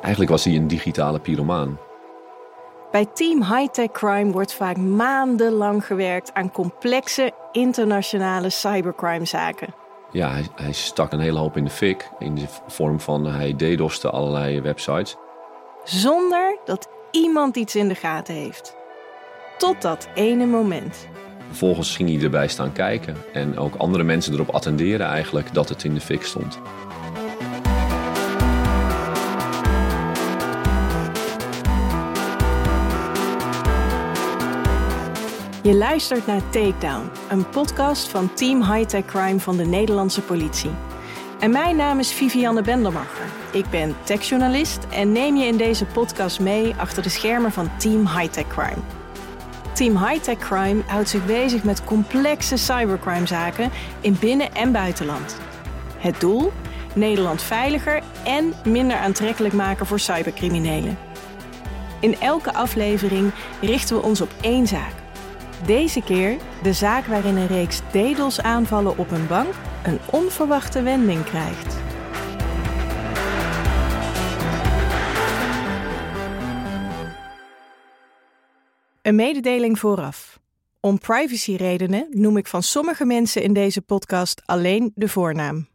Eigenlijk was hij een digitale pyromaan. Bij Team Hightech Crime wordt vaak maandenlang gewerkt aan complexe internationale cybercrimezaken. Ja, hij, hij, stak een hele hoop in de fik. In de vorm van hij DDoS'te allerlei websites. Zonder dat iemand iets in de gaten heeft. Tot dat ene moment. Vervolgens ging hij erbij staan kijken en ook andere mensen erop attenderen eigenlijk dat het in de fik stond. Je luistert naar Takedown, een podcast van Team Hightech Crime van de Nederlandse politie. En mijn naam is Vivianne Bendermacher. Ik ben techjournalist en neem je in deze podcast mee achter de schermen van Team Hightech Crime. Team Hightech Crime houdt zich bezig met complexe cybercrimezaken in binnen- en buitenland. Het doel? Nederland veiliger en minder aantrekkelijk maken voor cybercriminelen. In elke aflevering richten we ons op één zaak. Deze keer de zaak waarin een reeks DDoS-aanvallen op een bank een onverwachte wending krijgt. Een mededeling vooraf. Om privacyredenen noem ik van sommige mensen in deze podcast alleen de voornaam.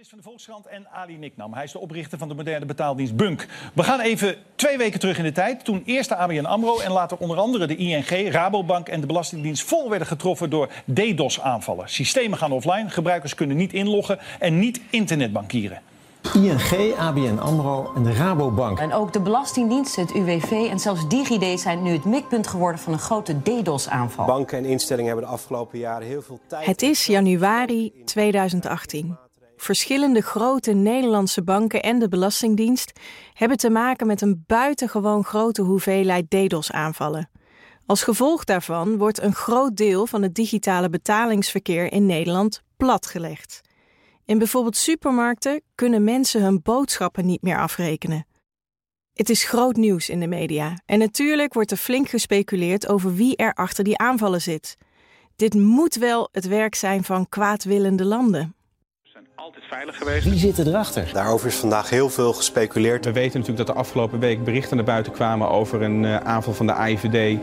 Journalist van de Volkskrant en Ali Niknam. Hij is de oprichter van de moderne betaaldienst Bunk. We gaan even twee weken terug in de tijd. Toen eerst de ABN AMRO en later onder andere de ING, Rabobank en de Belastingdienst vol werden getroffen door DDoS-aanvallen. Systemen gaan offline, gebruikers kunnen niet inloggen en niet internetbankieren. ING, ABN AMRO en de Rabobank. En ook de Belastingdienst, het UWV en zelfs DigiD zijn nu het mikpunt geworden van een grote DDoS-aanval. Banken en instellingen hebben de afgelopen jaren heel veel tijd. Het is januari 2018. Verschillende grote Nederlandse banken en de Belastingdienst hebben te maken met een buitengewoon grote hoeveelheid DDoS-aanvallen. Als gevolg daarvan wordt een groot deel van het digitale betalingsverkeer in Nederland platgelegd. In bijvoorbeeld supermarkten kunnen mensen hun boodschappen niet meer afrekenen. Het is groot nieuws in de media en natuurlijk wordt er flink gespeculeerd over wie er achter die aanvallen zit. Dit moet wel het werk zijn van kwaadwillende landen. Altijd veilig geweest. Wie zit erachter? Daarover is vandaag heel veel gespeculeerd. We weten natuurlijk dat de afgelopen week berichten naar buiten kwamen over een uh, aanval van de AIVD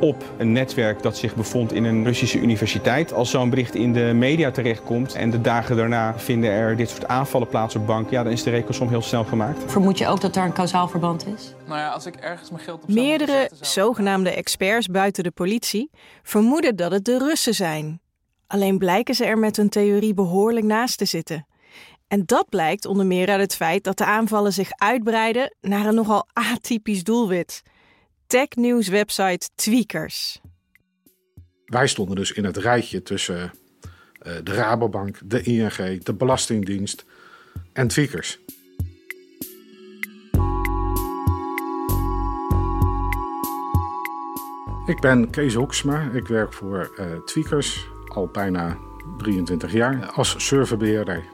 op een netwerk dat zich bevond in een Russische universiteit. Als zo'n bericht in de media terechtkomt en de dagen daarna vinden er dit soort aanvallen plaats op bank, ja, dan is de rekensom heel snel gemaakt. Vermoed je ook dat daar een kausaal verband is? Nou ja, als ik ergens mijn geld op Meerdere zetten, zou- zogenaamde experts buiten de politie vermoeden dat het de Russen zijn. Alleen blijken ze er met hun theorie behoorlijk naast te zitten. En dat blijkt onder meer uit het feit dat de aanvallen zich uitbreiden naar een nogal atypisch doelwit. Technews-website Tweakers. Wij stonden dus in het rijtje tussen eh, de Rabobank, de ING, de Belastingdienst en Tweakers. Ik ben Kees Hoeksma. Ik werk voor eh Tweakers al bijna 23 jaar als serverbeheerder.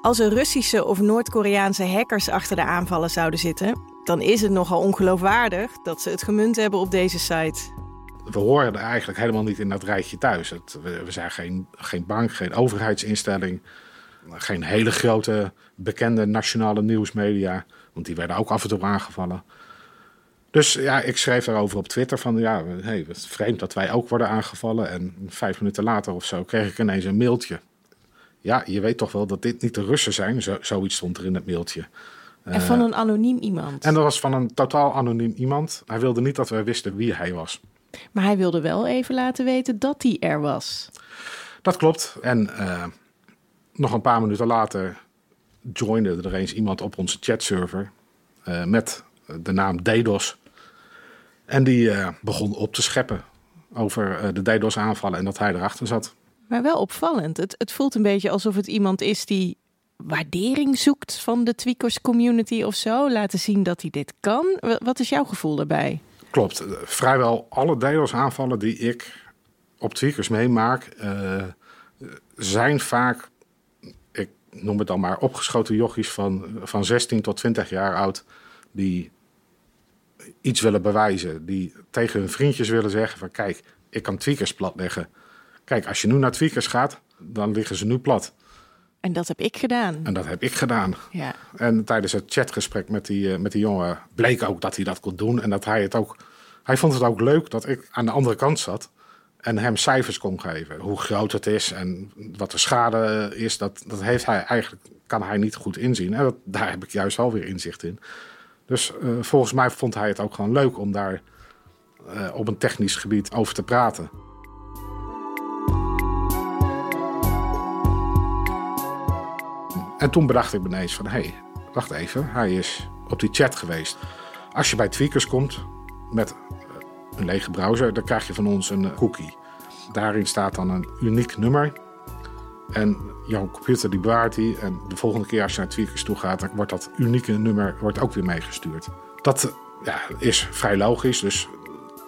Als er Russische of Noord-Koreaanse hackers achter de aanvallen zouden zitten, dan is het nogal ongeloofwaardig dat ze het gemunt hebben op deze site. We horen er eigenlijk helemaal niet in dat rijtje thuis. Het, we, we zijn geen, geen bank, geen overheidsinstelling. Geen hele grote bekende nationale nieuwsmedia. Want die werden ook af en toe aangevallen. Dus ja, ik schreef daarover op Twitter van... ja, hey, het is vreemd dat wij ook worden aangevallen. En vijf minuten later of zo kreeg ik ineens een mailtje. Ja, je weet toch wel dat dit niet de Russen zijn? Zo, zoiets stond er in het mailtje. En van een anoniem iemand. En dat was van een totaal anoniem iemand. Hij wilde niet dat wij wisten wie hij was. Maar hij wilde wel even laten weten dat hij er was. Dat klopt. En eh, nog een paar minuten later joinde er eens iemand op onze chatserver eh, met de naam DDoS. En die eh, begon op te scheppen over eh, de DDoS-aanvallen en dat hij erachter zat. Maar wel opvallend. Het, het voelt een beetje alsof het iemand is die waardering zoekt van de Tweakers community of zo. Laten zien dat hij dit kan. Wa- Wat is jouw gevoel daarbij? Klopt. Eh, Vrijwel alle DDoS-aanvallen die ik op tweakers meemaak, zijn vaak, ik noem het dan maar, opgeschoten jochies van, van 16 tot 20 jaar oud, die iets willen bewijzen. Die tegen hun vriendjes willen zeggen van kijk, ik kan tweakers platleggen. Kijk, als je nu naar tweakers gaat, dan liggen ze nu plat. En dat heb ik gedaan. En dat heb ik gedaan. Ja. En tijdens het chatgesprek met die, eh, met die jongen bleek ook dat hij dat kon doen. En dat hij het ook. Hij vond het ook leuk dat ik aan de andere kant zat. En hem cijfers kon geven. Hoe groot het is en wat de schade is. Dat, dat heeft hij eigenlijk, kan hij niet goed inzien. En dat, daar heb ik juist wel weer inzicht in. Dus eh, volgens mij vond hij het ook gewoon leuk om daar eh, op een technisch gebied over te praten. En toen bedacht ik me ineens van, hé, hey, wacht even, hij is op die chat geweest. Als je bij Tweakers komt met eh, een lege browser, dan krijg je van ons een cookie. Daarin staat dan een uniek nummer. En jouw computer die bewaart die. En de volgende keer als je naar Tweakers toe gaat, dan wordt dat unieke nummer wordt ook weer meegestuurd. Dat eh, ja, is vrij logisch. Dus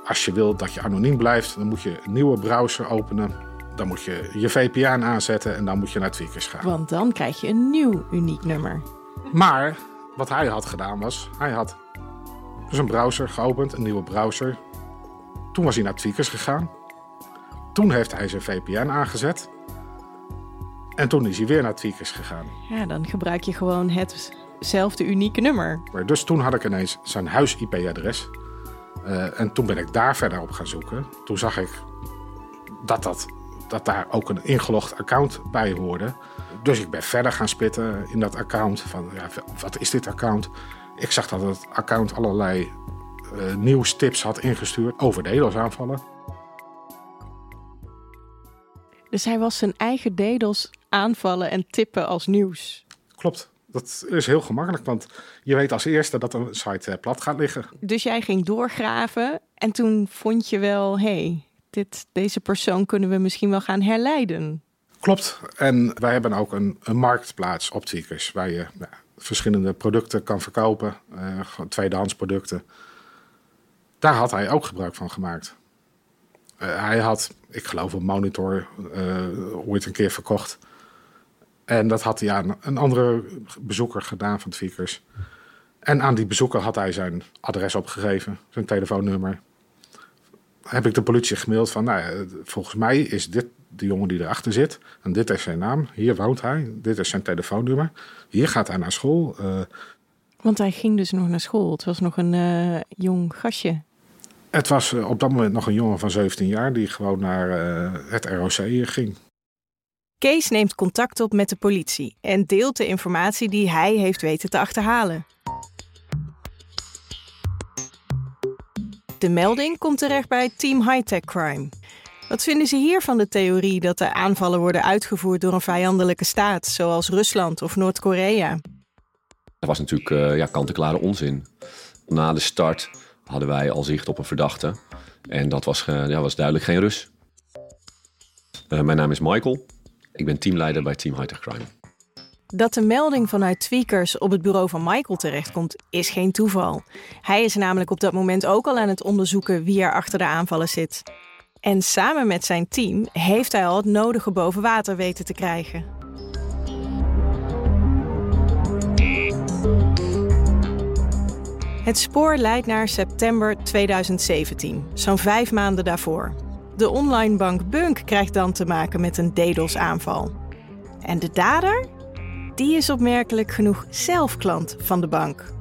als je wilt dat je anoniem blijft, dan moet je een nieuwe browser openen. Dan moet je je VPN aanzetten en dan moet je naar Tweakers gaan. Want dan krijg je een nieuw uniek nummer. Maar wat hij had gedaan was, hij had dus een browser geopend, een nieuwe browser. Toen was hij naar Tweakers gegaan. Toen heeft hij zijn VPN aangezet. En toen is hij weer naar Tweakers gegaan. Ja, dan gebruik je gewoon hetzelfde unieke nummer. Maar dus toen had ik ineens zijn huis-IP-adres. Uh, en toen ben ik daar verder op gaan zoeken. Toen zag ik dat, dat, dat daar ook een ingelogd account bij hoorde. Dus ik ben verder gaan spitten in dat account. Van ja, wat is dit account? Ik zag dat het account allerlei uh, nieuwstips had ingestuurd over DDoS-aanvallen. Dus hij was zijn eigen DDoS aanvallen en tippen als nieuws. Klopt. Dat is heel gemakkelijk, want je weet als eerste dat een site plat gaat liggen. Dus jij ging doorgraven en toen vond je wel, hé, hey, dit, deze persoon kunnen we misschien wel gaan herleiden. Klopt. En wij hebben ook een, een marktplaats op Tweakers waar je nou, verschillende producten kan verkopen, uh, tweedehands producten. Daar had hij ook gebruik van gemaakt. Uh, hij had, ik geloof, een monitor uh, ooit een keer verkocht. En dat had hij aan een andere bezoeker gedaan van Tweakers. En aan die bezoeker had hij zijn adres opgegeven, zijn telefoonnummer. Heb ik de politie gemaild van, nou, volgens mij is dit de jongen die erachter zit. En dit is zijn naam, hier woont hij, dit is zijn telefoonnummer. Hier gaat hij naar school. Uh, Want hij ging dus nog naar school. Het was nog een uh, jong gastje. Het was uh, op dat moment nog een jongen van 17 jaar die gewoon naar het ROC ging. Kees neemt contact op met de politie en deelt de informatie die hij heeft weten te achterhalen. De melding komt terecht bij Team Hightech Crime. Wat vinden ze hier van de theorie dat de aanvallen worden uitgevoerd door een vijandelijke staat, zoals Rusland of Noord-Korea? Dat was natuurlijk uh, ja, kant-en-klare onzin. Na de start hadden wij al zicht op een verdachte. En dat was, ja, was duidelijk geen Rus. Uh, mijn naam is Michael. Ik ben teamleider bij Team Hightech Crime. Dat de melding vanuit Tweakers op het bureau van Michael terechtkomt, is geen toeval. Hij is namelijk op dat moment ook al aan het onderzoeken wie er achter de aanvallen zit. En samen met zijn team heeft hij al het nodige boven water weten te krijgen. Het spoor leidt naar september 2017, zo'n vijf maanden daarvoor. De online bank Bunk krijgt dan te maken met een DDoS-aanval. En de dader? Die is opmerkelijk genoeg zelf klant van de bank.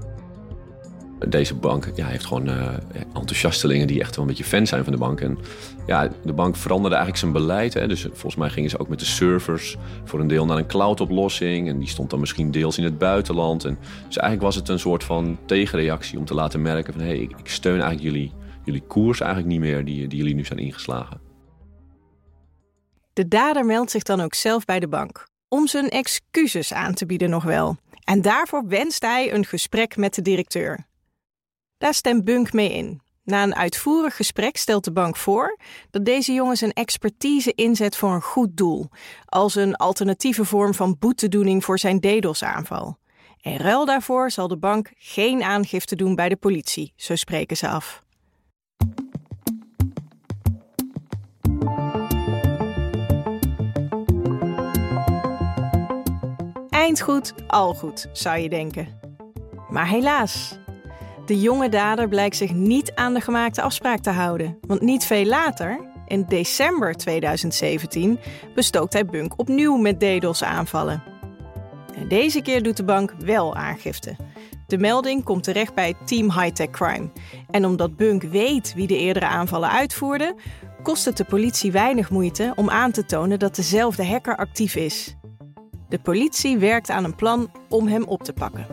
Deze bank ja, heeft gewoon uh, enthousiastelingen die echt wel een beetje fan zijn van de bank. En ja, de bank veranderde eigenlijk zijn beleid. Hè. Dus volgens mij gingen ze ook met de servers voor een deel naar een cloud-oplossing. En die stond dan misschien deels in het buitenland. En dus eigenlijk was het een soort van tegenreactie om te laten merken van... hé, hey, ik steun eigenlijk jullie, jullie koers eigenlijk niet meer die, die jullie nu zijn ingeslagen. De dader meldt zich dan ook zelf bij de bank. Om zijn excuses aan te bieden nog wel. En daarvoor wenst hij een gesprek met de directeur. Daar stemt Bunk mee in. Na een uitvoerig gesprek stelt de bank voor dat deze jongen zijn expertise inzet voor een goed doel, als een alternatieve vorm van boetedoening voor zijn DDoS-aanval. En ruil daarvoor zal de bank geen aangifte doen bij de politie, zo spreken ze af. Eind goed, al goed, zou je denken. Maar helaas, de jonge dader blijkt zich niet aan de gemaakte afspraak te houden. Want niet veel later, in december 2017, bestookt hij Bunk opnieuw met DDoS-aanvallen. En deze keer doet de bank wel aangifte. De melding komt terecht bij Team Hightech Crime. En omdat Bunk weet wie de eerdere aanvallen uitvoerde, kost het de politie weinig moeite om aan te tonen dat dezelfde hacker actief is. De politie werkt aan een plan om hem op te pakken.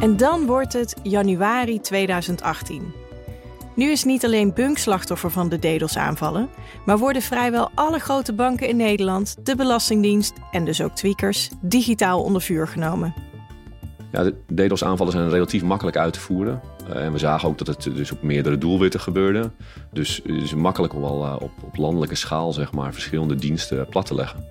En dan wordt het januari 2018. Nu is niet alleen Bunk slachtoffer van de DDoS-aanvallen, maar worden vrijwel alle grote banken in Nederland, de Belastingdienst en dus ook tweakers digitaal onder vuur genomen. Ja, de DDoS-aanvallen zijn relatief makkelijk uit te voeren. Uh, en we zagen ook dat het dus op meerdere doelwitten gebeurde. Dus het is makkelijk om wel uh, op, op landelijke schaal zeg maar, verschillende diensten plat te leggen.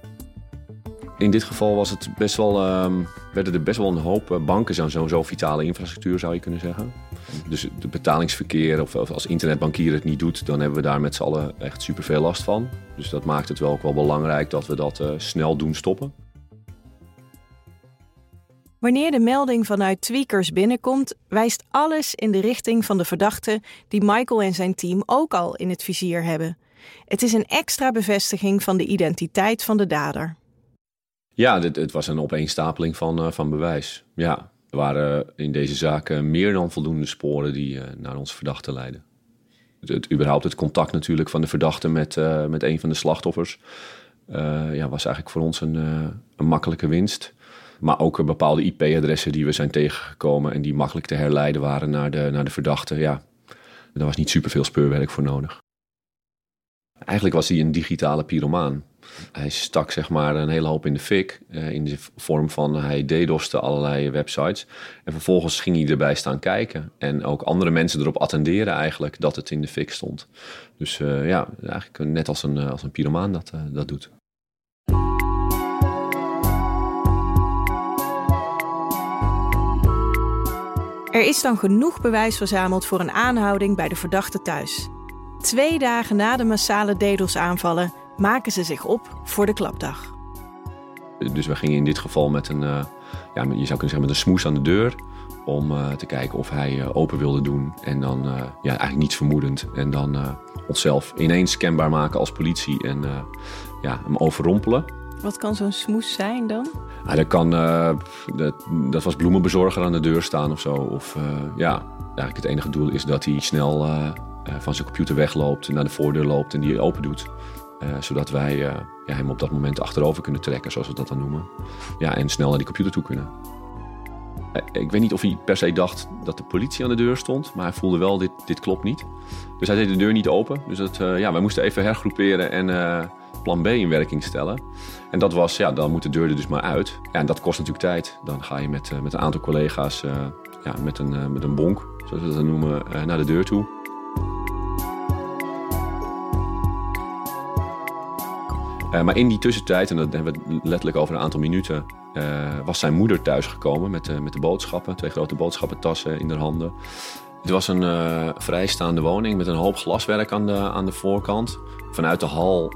In dit geval was het best wel, uh, werden er best wel een hoop eh, banken, zo'n zo, vitale infrastructuur zou je kunnen zeggen. Dus het betalingsverkeer of, als internetbankier het niet doet, dan hebben we daar met z'n allen echt superveel last van. Dus dat maakt het wel ook wel belangrijk dat we dat snel doen stoppen. Wanneer de melding vanuit Tweakers binnenkomt, wijst alles in de richting van de verdachte die Michael en zijn team ook al in het vizier hebben. Het is een extra bevestiging van de identiteit van de dader. Ja, dit, het was een opeenstapeling van, uh, van bewijs. Ja, er waren in deze zaak meer dan voldoende sporen die uh, naar onze verdachte leiden. Het, überhaupt het contact natuurlijk van de verdachte met, uh, met een van de slachtoffers... ja, was eigenlijk voor ons een, een makkelijke winst. Maar ook bepaalde IP-adressen die we zijn tegengekomen... en die makkelijk te herleiden waren naar de, naar de verdachte. Ja, daar was niet superveel speurwerk voor nodig. Eigenlijk was hij een digitale pyromaan. Hij stak zeg maar een hele hoop in de fik. Uh, in de vorm van hij DDoS'te allerlei websites. En vervolgens ging hij erbij staan kijken. En ook andere mensen erop attenderen eigenlijk dat het in de fik stond. Dus uh, ja, eigenlijk net als een, als een pyromaan dat, dat doet. Er is dan genoeg bewijs verzameld voor een aanhouding bij de verdachte thuis. Twee dagen na de massale DDoS-aanvallen maken ze zich op voor de klapdag. Dus we gingen in dit geval met een, uh, ja, je zou kunnen zeggen met een smoes aan de deur. Om uh, te kijken of hij uh, open wilde doen. En dan ja, eigenlijk niets vermoedend. En dan onszelf ineens kenbaar maken als politie. En ja, hem overrompelen. Wat kan zo'n smoes zijn dan? Dat, kan, dat, dat was bloemenbezorger aan de deur staan of zo. Of ja, eigenlijk het enige doel is dat hij snel van zijn computer wegloopt. Naar de voordeur loopt en die open doet. Uh, zodat wij uh, ja, hem op dat moment achterover kunnen trekken, zoals we dat dan noemen. Ja, en snel naar die computer toe kunnen. Uh, ik weet niet of hij per se dacht dat de politie aan de deur stond, maar hij voelde wel, dit, dit klopt niet. Dus hij deed de deur niet open. Dus dat, ja, wij moesten even hergroeperen en plan B in werking stellen. En dat was, ja, dan moet de deur er dus maar uit. Ja, en dat kost natuurlijk tijd. Dan ga je met, met een aantal collega's ja, met, een, met een bonk, zoals we dat noemen, naar de deur toe. Maar in die tussentijd, en dat hebben we letterlijk over een aantal minuten, was zijn moeder thuisgekomen met, uh, met de boodschappen. Twee grote boodschappentassen in haar handen. Het was een vrijstaande woning met een hoop glaswerk aan de, aan de voorkant. Vanuit de hal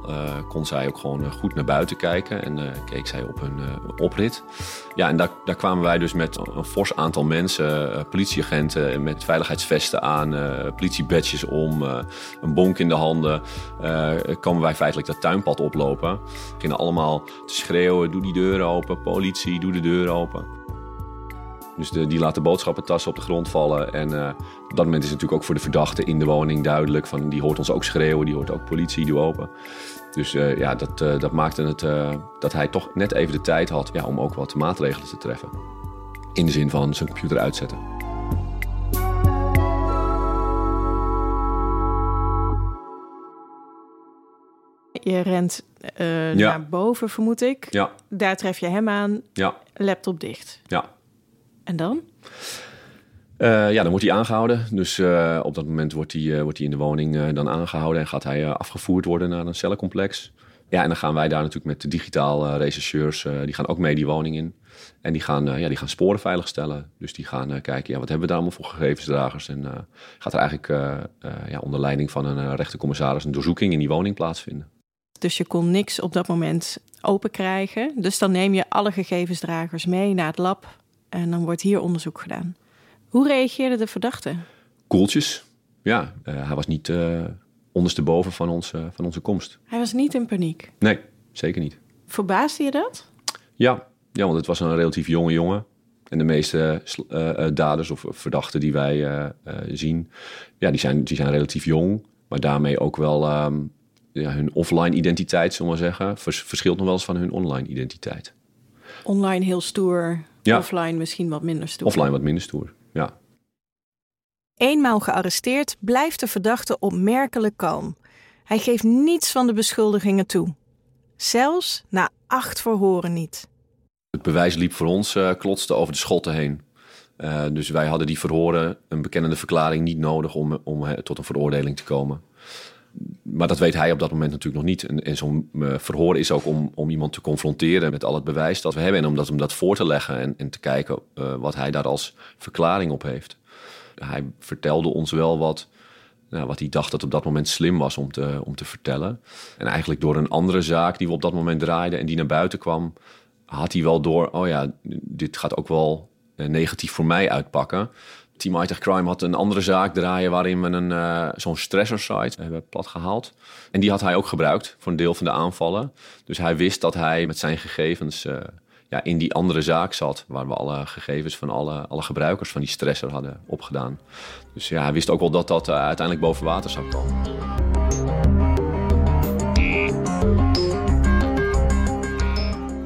kon zij ook gewoon goed naar buiten kijken en keek zij op hun oprit. Ja, en daar, daar kwamen wij dus met een fors aantal mensen, politieagenten met veiligheidsvesten aan, politiebadges om, een bonk in de handen. komen wij feitelijk dat tuinpad oplopen. We gingen allemaal te schreeuwen, doe die deur open, politie, doe de deur open. Dus de, die laat de boodschappentassen op de grond vallen. En uh, op dat moment is het natuurlijk ook voor de verdachte in de woning duidelijk. Van, die hoort ons ook schreeuwen, die hoort ook politie, doe open. Dus uh, ja, dat, uh, dat maakte het dat hij toch net even de tijd had ja, om ook wat maatregelen te treffen. In de zin van zijn computer uitzetten. Je rent ja. naar boven, vermoed ik. Ja. Daar tref je hem aan. Ja. Laptop dicht. Ja. En dan? Uh, ja, dan wordt hij aangehouden. Dus uh, op dat moment wordt hij, uh, wordt hij in de woning dan aangehouden en gaat hij afgevoerd worden naar een cellencomplex. Ja, en dan gaan wij daar natuurlijk met de digitaal rechercheurs, die gaan ook mee die woning in. En die gaan, ja, die gaan sporen veiligstellen. Dus die gaan kijken, ja, wat hebben we daar allemaal voor gegevensdragers? En gaat er eigenlijk ja, onder leiding van een rechtercommissaris een doorzoeking in die woning plaatsvinden. Dus je kon niks op dat moment open krijgen. Dus dan neem je alle gegevensdragers mee naar het lab en dan wordt hier onderzoek gedaan. Hoe reageerde de verdachte? Koeltjes. ja, uh, hij was niet uh, ondersteboven van onze, van onze komst. Hij was niet in paniek? Nee, zeker niet. Verbaasde je dat? Ja, ja want het was een relatief jonge jongen. En de meeste uh, daders of verdachten die wij zien, ja, die, zijn, die zijn relatief jong. Maar daarmee ook wel um, ja, hun offline identiteit, zullen we zeggen, vers, verschilt nog wel eens van hun online identiteit. Online heel stoer, ja. offline misschien wat minder stoer. Offline wat minder stoer, ja. Eenmaal gearresteerd blijft de verdachte opmerkelijk kalm. Hij geeft niets van de beschuldigingen toe. Zelfs na acht verhoren niet. Het bewijs liep voor ons, uh, klotste over de schotten heen. Uh, dus wij hadden die verhoren, een bekennende verklaring, niet nodig om, om uh, tot een veroordeling te komen. Maar dat weet hij op dat moment natuurlijk nog niet. En, zo'n verhoor is ook om, om iemand te confronteren met al het bewijs dat we hebben. En om dat, om dat voor te leggen en, en te kijken wat hij daar als verklaring op heeft hij vertelde ons wel wat, nou, wat hij dacht dat op dat moment slim was om te, om te vertellen. En eigenlijk door een andere zaak die we op dat moment draaiden en die naar buiten kwam, had hij wel door, oh ja, dit gaat ook wel eh, negatief voor mij uitpakken. Team Hightech Crime had een andere zaak draaien waarin we een, uh, zo'n stressor site hebben plat gehaald. En die had hij ook gebruikt voor een deel van de aanvallen. Dus hij wist dat hij met zijn gegevens uh, ja, in die andere zaak zat. Waar we alle gegevens van alle, alle gebruikers van die stressor hadden opgedaan. Dus ja, hij wist ook wel dat dat uh, uiteindelijk boven water zou komen.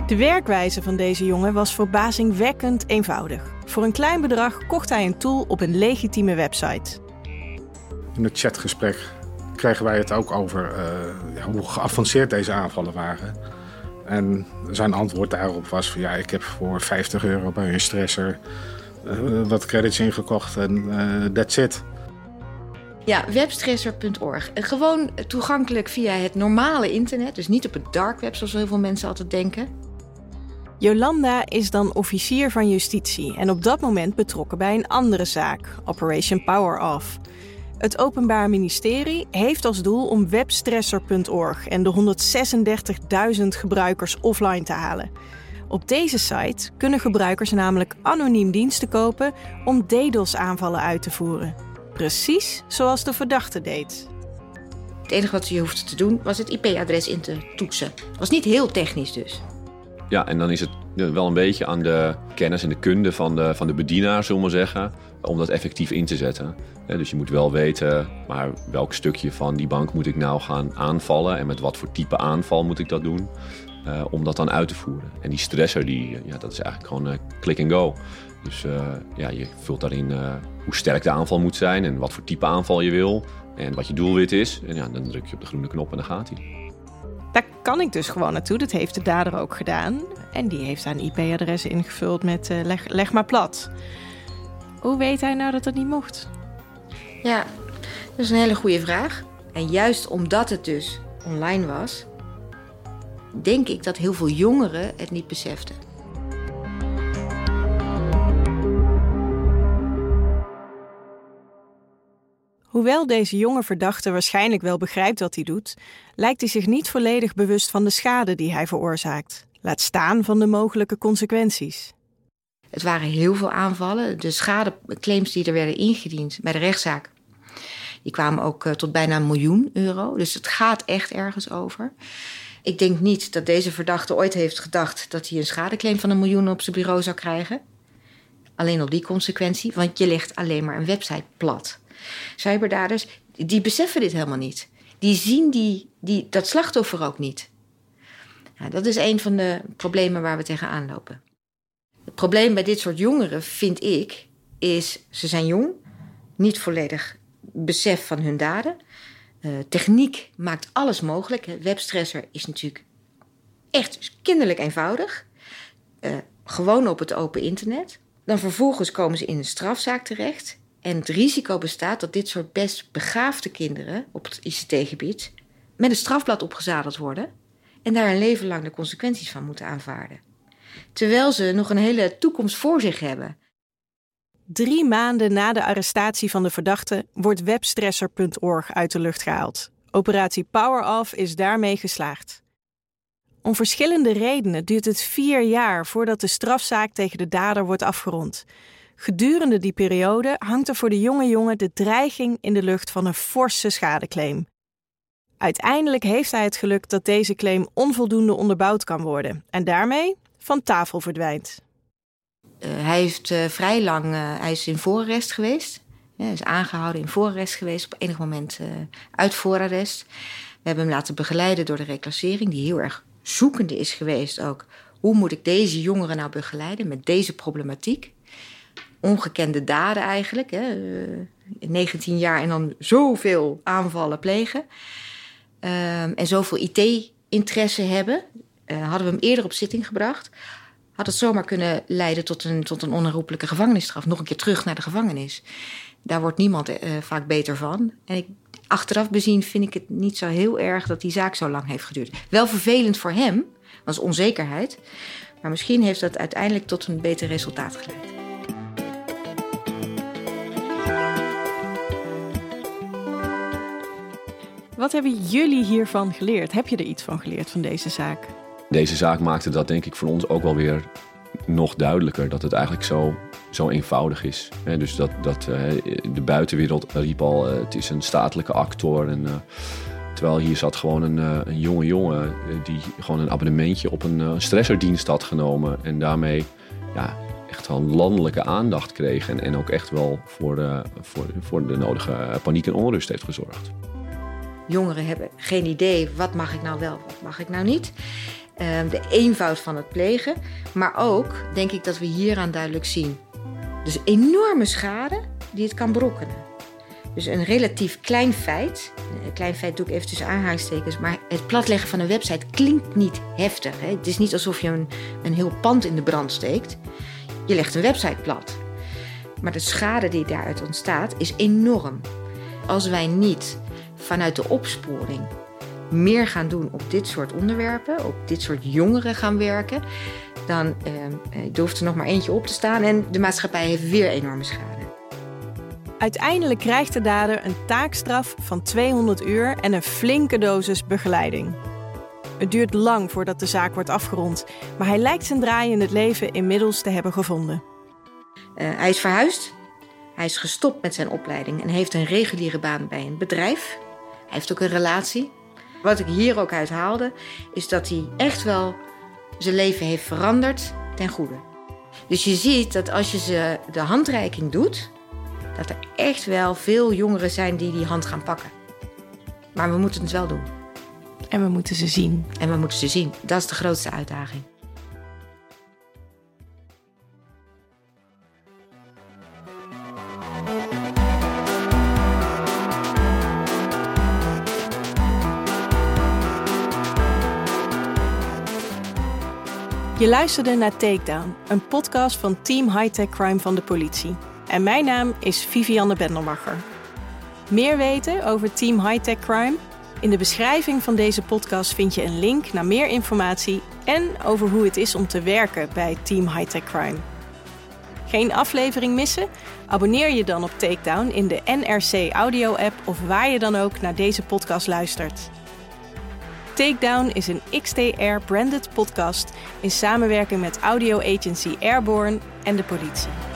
De werkwijze van deze jongen was verbazingwekkend eenvoudig. Voor een klein bedrag kocht hij een tool op een legitieme website. In het chatgesprek kregen wij het ook over uh, ja, hoe geavanceerd deze aanvallen waren. En zijn antwoord daarop was van ja, ik heb voor 50 euro bij een stresser uh, wat credits ingekocht en uh, that's it. Ja, webstresser.org. Gewoon toegankelijk via het normale internet, dus niet op het dark web zoals heel veel mensen altijd denken. Jolanda is dan officier van justitie en op dat moment betrokken bij een andere zaak, Operation Power Off. Het Openbaar Ministerie heeft als doel om webstresser.org en de 136.000 gebruikers offline te halen. Op deze site kunnen gebruikers namelijk anoniem diensten kopen om DDoS-aanvallen uit te voeren. Precies zoals de verdachte deed. Het enige wat je hoefde te doen was het IP-adres in te toetsen. Het was niet heel technisch dus. Ja, en dan is het wel een beetje aan de kennis en de kunde van de, van de bedienaar, zullen we maar zeggen, om dat effectief in te zetten. Dus je moet wel weten, maar welk stukje van die bank moet ik nou gaan aanvallen en met wat voor type aanval moet ik dat doen, uh, om dat dan uit te voeren. En die stresser, die, ja, dat is eigenlijk gewoon uh, click and go. Dus ja, je vult daarin hoe sterk de aanval moet zijn en wat voor type aanval je wil en wat je doelwit is. En ja, dan druk je op de groene knop en dan gaat hij. Daar kan ik dus gewoon naartoe. Dat heeft de dader ook gedaan. En die heeft zijn IP-adres ingevuld met uh, leg, leg maar plat. Hoe weet hij nou dat dat niet mocht? Ja, dat is een hele goede vraag. En juist omdat het dus online was, denk ik dat heel veel jongeren het niet beseften. Hoewel deze jonge verdachte waarschijnlijk wel begrijpt wat hij doet, lijkt hij zich niet volledig bewust van de schade die hij veroorzaakt. Laat staan van de mogelijke consequenties. Het waren heel veel aanvallen. De schadeclaims die er werden ingediend bij de rechtszaak, die kwamen ook eh, tot bijna een miljoen euro. Dus het gaat echt ergens over. Ik denk niet dat deze verdachte ooit heeft gedacht dat hij een schadeclaim van een miljoen op zijn bureau zou krijgen. Alleen al die consequentie, want je legt alleen maar een website plat. Cyberdaders, die beseffen dit helemaal niet. Die zien die, die, dat slachtoffer ook niet. Ja, dat is een van de problemen waar we tegenaan lopen. Het probleem bij dit soort jongeren, vind ik, is ze zijn jong, niet volledig besef van hun daden. Uh, techniek maakt alles mogelijk. Webstresser is natuurlijk echt kinderlijk eenvoudig. Uh, gewoon op het open internet. Dan vervolgens komen ze in een strafzaak terecht. En het risico bestaat dat dit soort best begaafde kinderen op het ICT-gebied met een strafblad opgezadeld worden en daar een leven lang de consequenties van moeten aanvaarden. Terwijl ze nog een hele toekomst voor zich hebben. Drie maanden na de arrestatie van de verdachte wordt webstresser.org uit de lucht gehaald. Operatie Power Off is daarmee geslaagd. Om verschillende redenen duurt het vier jaar voordat de strafzaak tegen de dader wordt afgerond. Gedurende die periode hangt er voor de jonge jongen de dreiging in de lucht van een forse schadeclaim. Uiteindelijk heeft hij het geluk dat deze claim onvoldoende onderbouwd kan worden en daarmee van tafel verdwijnt. Uh, hij heeft uh, vrij lang, uh, hij is in voorarrest geweest. Hij is aangehouden in voorarrest geweest, op enig moment uit voorarrest. We hebben hem laten begeleiden door de reclassering, die heel erg zoekende is geweest ook. Hoe moet ik deze jongeren nou begeleiden met deze problematiek? Ongekende daden eigenlijk. Hè? 19 jaar en dan zoveel aanvallen plegen. Ehm, en zoveel IT-interesse hebben. hadden we hem eerder op zitting gebracht had het zomaar kunnen leiden tot een, tot een onherroepelijke gevangenisstraf. Nog een keer terug naar de gevangenis. Daar wordt niemand uh, vaak beter van. En ik, achteraf bezien vind ik het niet zo heel erg dat die zaak zo lang heeft geduurd. Wel vervelend voor hem, was onzekerheid. Maar misschien heeft dat uiteindelijk tot een beter resultaat geleid. Wat hebben jullie hiervan geleerd? Heb je er iets van geleerd van deze zaak? Deze zaak maakte dat denk ik voor ons ook wel weer nog duidelijker. Dat het eigenlijk zo, zo eenvoudig is. dus dat, dat eh, de buitenwereld riep al, eh, het is een statelijke actor. En, eh, terwijl hier zat gewoon een, een jonge jongen die gewoon een abonnementje op een stresserdienst had genomen. En daarmee ja, echt wel landelijke aandacht kreeg. En, en ook echt wel voor voor, voor de nodige paniek en onrust heeft gezorgd. Jongeren hebben geen idee, wat mag ik nou wel, wat mag ik nou niet. Ehm, de eenvoud van het plegen. Maar ook denk ik dat we hieraan duidelijk zien. Dus enorme schade die het kan berokkenen. Dus een relatief klein feit, een klein feit doe ik even tussen aanhalingstekens, maar het platleggen van een website klinkt niet heftig. Hè? Het is niet alsof je een, een heel pand in de brand steekt. Je legt een website plat. Maar de schade die daaruit ontstaat is enorm. Als wij niet vanuit de opsporing meer gaan doen op dit soort onderwerpen, op dit soort jongeren gaan werken, dan uh, hoeft er nog maar eentje op te staan en de maatschappij heeft weer enorme schade. Uiteindelijk krijgt de dader een taakstraf van 200 uur en een flinke dosis begeleiding. Het duurt lang voordat de zaak wordt afgerond, maar hij lijkt zijn draai in het leven inmiddels te hebben gevonden. Uh, hij is verhuisd, hij is gestopt met zijn opleiding en heeft een reguliere baan bij een bedrijf. Hij heeft ook een relatie wat ik hier ook uit haalde, is dat hij echt wel zijn leven heeft veranderd ten goede. Dus je ziet dat als je ze de handreiking doet, dat er echt wel veel jongeren zijn die die hand gaan pakken. Maar we moeten het wel doen. En we moeten ze zien. En we moeten ze zien. Dat is de grootste uitdaging. Je luisterde naar Takedown, een podcast van Team Hightech Crime van de politie. En mijn naam is Vivianne Bendelmacher. Meer weten over Team Hightech Crime? In de beschrijving van deze podcast vind je een link naar meer informatie en over hoe het is om te werken bij Team Hightech Crime. Geen aflevering missen? Abonneer je dan op Takedown in de NRC Audio app of waar je dan ook naar deze podcast luistert. Takedown is een XTR-branded podcast in samenwerking met audio agency Airborne en de politie.